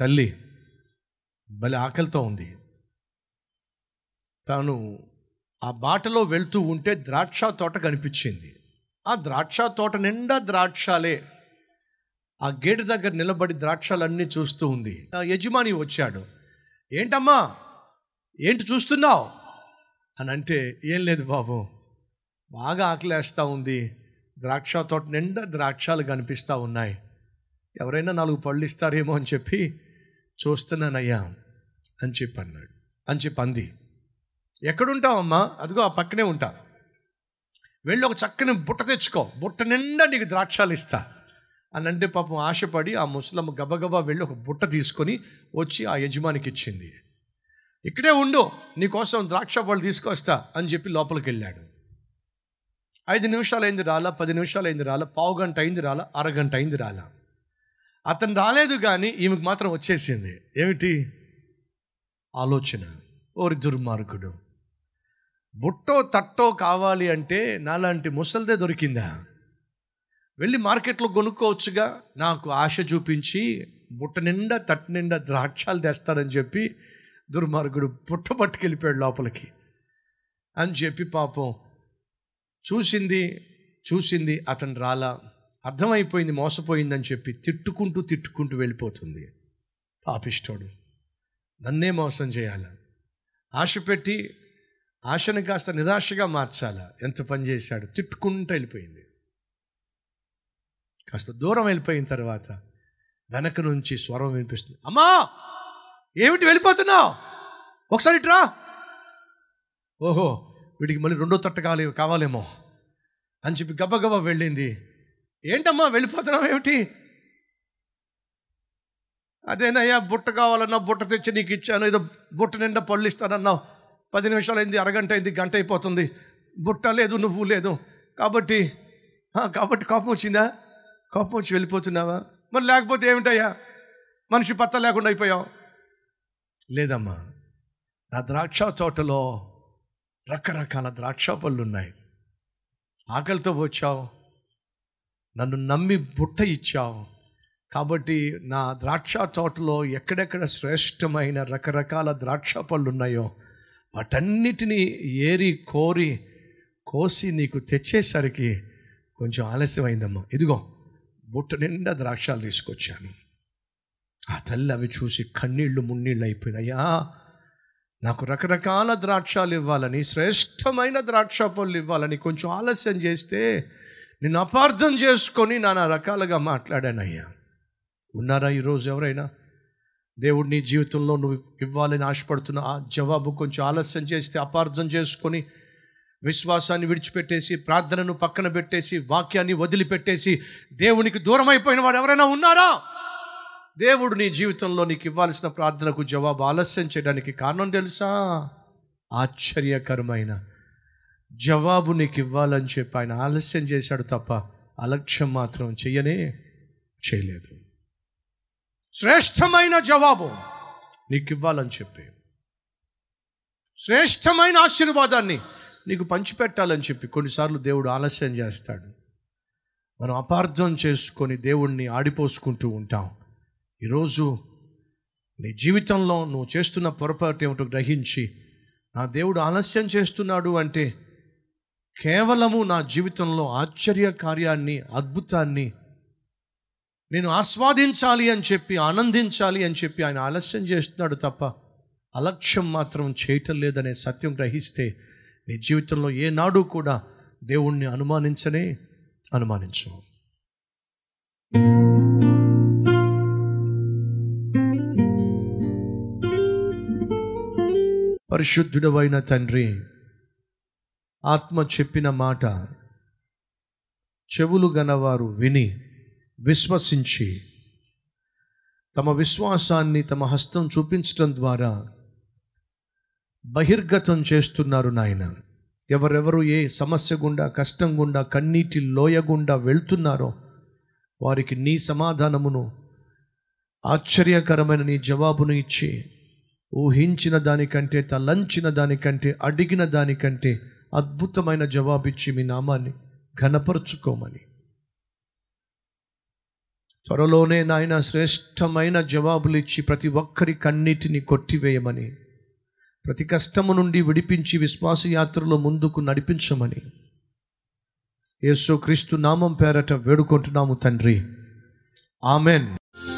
తల్లి భలే ఆకలితో ఉంది. తాను ఆ బాటలో వెళ్తూ ఉంటే ద్రాక్ష తోట కనిపించింది. ఆ ద్రాక్ష తోట నిండా ద్రాక్షాలే. ఆ గేటు దగ్గర నిలబడి ద్రాక్షాలన్నీ చూస్తూ ఉంది. ఆ యజమాని వచ్చాడు. ఏంటమ్మా? ఏంటి చూస్తున్నావు? అని అంటే ఏం లేదు బాబు. బాగా ఆకలేస్తూ ఉంది. ద్రాక్ష తోట నిండా ద్రాక్షాలు కనిపిస్తూ ఉన్నాయి. ఎవరైనా నాలుగు పళ్ళు ఇస్తారేమో అని చెప్పి చూస్తున్నానయ్యా అని చెప్పి అన్నాడు. అని చెప్పి అంది. ఎక్కడుంటావమ్మా? అదిగో ఆ పక్కనే ఉంటా. వెళ్ళి ఒక చక్కని బుట్ట తెచ్చుకో. బుట్ట నిండా నీకు ద్రాక్షాలు ఇస్తా. అని అంటే పాపం ఆశపడి ఆ ముసలమ్మ గబగబా వెళ్ళి ఒక బుట్ట తీసుకొని వచ్చి ఆ యజమానికి ఇచ్చింది. ఇక్కడే ఉండు నీకోసం ద్రాక్ష పళ్ళు తీసుకొస్తా అని చెప్పి లోపలికి వెళ్ళాడు. ఐదు నిమిషాలు అయింది రాలా పది నిమిషాలు అయింది రాలా పావు గంట అయింది రాలా అరగంట అయింది రాలా. అతను రాలేదు కానీ ఈమెకు మాత్రం వచ్చేసింది. ఏమిటి? ఆలోచన. ఓరి దుర్మార్గుడు. బుట్టో తట్టో కావాలి అంటే నాలాంటి ముసల్దే దొరికిందా? వెళ్ళి మార్కెట్లో కొనుక్కోవచ్చుగా. నాకు ఆశ చూపించి బుట్ట నిండా తట్టు నిండా ద్రాక్షాలు తెస్తాడని చెప్పి దుర్మార్గుడు బుట్ట పట్టుకెళ్ళిపోయాడు లోపలికి. అని చెప్పి పాపం చూసింది చూసింది అతను రాలా. అర్థమైపోయింది మోసపోయిందని చెప్పి తిట్టుకుంటూ తిట్టుకుంటూ వెళ్ళిపోతుంది పాపిష్టోడు. నన్నే మోసం చేయాల? ఆశ పెట్టి ఆశను కాస్త నిరాశగా మార్చాలా? ఎంత పని చేశాడు? తిట్టుకుంటూ వెళ్ళిపోయింది. కాస్త దూరం వెళ్ళిపోయిన తర్వాత వెనక నుంచి స్వరం వినిపిస్తుంది. అమ్మా! ఏమిటి వెళ్ళిపోతున్నావు? ఒకసారి ఇట్రా ఓహో వీడికి మళ్ళీ రెండో తట్ట కావాలి కావాలేమో అని చెప్పి గబగబా వెళ్ళింది. ఏంటమ్మా వెళ్ళిపోతున్నావు ఏమిటి? అదేనయ్యా బుట్ట కావాలన్నా బుట్ట తెచ్చి నీకు ఇచ్చాను. ఏదో బుట్ట నిండా పళ్ళు ఇస్తానన్నావు పది నిమిషాలు అయింది అరగంట అయింది గంట అయిపోతుంది. బుట్ట లేదు నువ్వు లేదు. కాబట్టి కాబట్టి కోపం వచ్చిందా? కోపం వచ్చి వెళ్ళిపోతున్నావా? మరి లేకపోతే ఏమిటయ్యా? మనిషి పత్త లేకుండా అయిపోయావు. లేదమ్మా నా ద్రాక్ష తోటలో రకరకాల ద్రాక్ష పళ్ళు ఉన్నాయి. ఆకలితో వచ్చావు నన్ను నమ్మి బుట్ట ఇచ్చావు. కాబట్టి నా ద్రాక్ష తోటలో ఎక్కడెక్కడ శ్రేష్టమైన రకరకాల ద్రాక్ష పళ్ళు ఉన్నాయో వాటన్నిటినీ ఏరి కోరి కోసి నీకు తెచ్చేసరికి కొంచెం ఆలస్యమైందమ్మా. ఇదిగో బుట్ట నిండా ద్రాక్షాలు తీసుకొచ్చాను. ఆ తల్లి అవి చూసి కన్నీళ్ళు మున్నీళ్ళు అయిపోయినాయా నాకు రకరకాల ద్రాక్షాలు ఇవ్వాలని శ్రేష్టమైన ద్రాక్ష పళ్ళు ఇవ్వాలని కొంచెం ఆలస్యం చేస్తే నేను అపార్థం చేసుకొని నానా రకాలుగా మాట్లాడానయ్యా. ఉన్నారా ఈరోజు ఎవరైనా? దేవుడు నీ జీవితంలో నువ్వు ఇవ్వాలని ఆశపడుతున్న ఆ జవాబు కొంచెం ఆలస్యం చేస్తే అపార్థం చేసుకొని విశ్వాసాన్ని విడిచిపెట్టేసి ప్రార్థనను పక్కన పెట్టేసి వాక్యాన్ని వదిలిపెట్టేసి దేవునికి దూరం అయిపోయిన వారు ఎవరైనా ఉన్నారా? దేవుడు నీ జీవితంలో నీకు ఇవ్వాల్సిన ప్రార్థనకు జవాబు ఆలస్యం చేయడానికి కారణం తెలుసా? ఆశ్చర్యకరమైన జవాబు నీకు ఇవ్వాలని చెప్పి ఆయన ఆలస్యం చేశాడు తప్ప అలక్ష్యం మాత్రం చెయ్యనే చేయలేదు. శ్రేష్టమైన జవాబు నీకు ఇవ్వాలని చెప్పి శ్రేష్టమైన ఆశీర్వాదాన్ని నీకు పంచిపెట్టాలని చెప్పి కొన్నిసార్లు దేవుడు ఆలస్యం చేస్తాడు. మనం అపార్థం చేసుకొని దేవుణ్ణి ఆడిపోసుకుంటూ ఉంటాం. ఈరోజు నీ జీవితంలో నువ్వు చేస్తున్న పొరపాటు ఏమిటో గ్రహించి నా దేవుడు ఆలస్యం చేస్తున్నాడు అంటే కేవలము నా జీవితంలో ఆశ్చర్య కార్యాన్ని అద్భుతాన్ని నేను ఆస్వాదించాలి అని చెప్పి ఆనందించాలి అని చెప్పి ఆయన ఆలస్యం చేస్తున్నాడు తప్ప అలక్ష్యం మాత్రం చేయటం లేదనే సత్యం గ్రహిస్తే నీ జీవితంలో ఏనాడు కూడా దేవుణ్ణి అనుమానించనే అనుమానించవు పరిశుద్ధుడవైన తండ్రి ఆత్మ చెప్పిన మాట చెవులు గనవారు విని విశ్వసించి తమ విశ్వాసాన్ని తమ హస్తం చూపించడం ద్వారా బహిర్గతం చేస్తున్నారు నాయన. ఎవరెవరు ఏ సమస్య గుండా కష్టం గుండా కన్నీటి లోయ గుండా వెళ్తున్నారో వారికి నీ సమాధానమును ఆశ్చర్యకరమైన నీ జవాబును ఇచ్చి ఊహించిన దానికంటే తలంచిన దానికంటే అడిగిన దానికంటే అద్భుతమైన జవాబిచ్చి మీ నామాన్ని ఘనపరుచుకోమని. త్వరలోనే నాయన శ్రేష్టమైన జవాబులు ఇచ్చి ప్రతి ఒక్కరి కన్నిటిని కొట్టివేయమని ప్రతి కష్టము నుండి విడిపించి విశ్వాస యాత్రలో ముందుకు నడిపించమని. యేసు క్రీస్తు నామం పేరట వేడుకుంటున్నాము తండ్రి. ఆమెన్.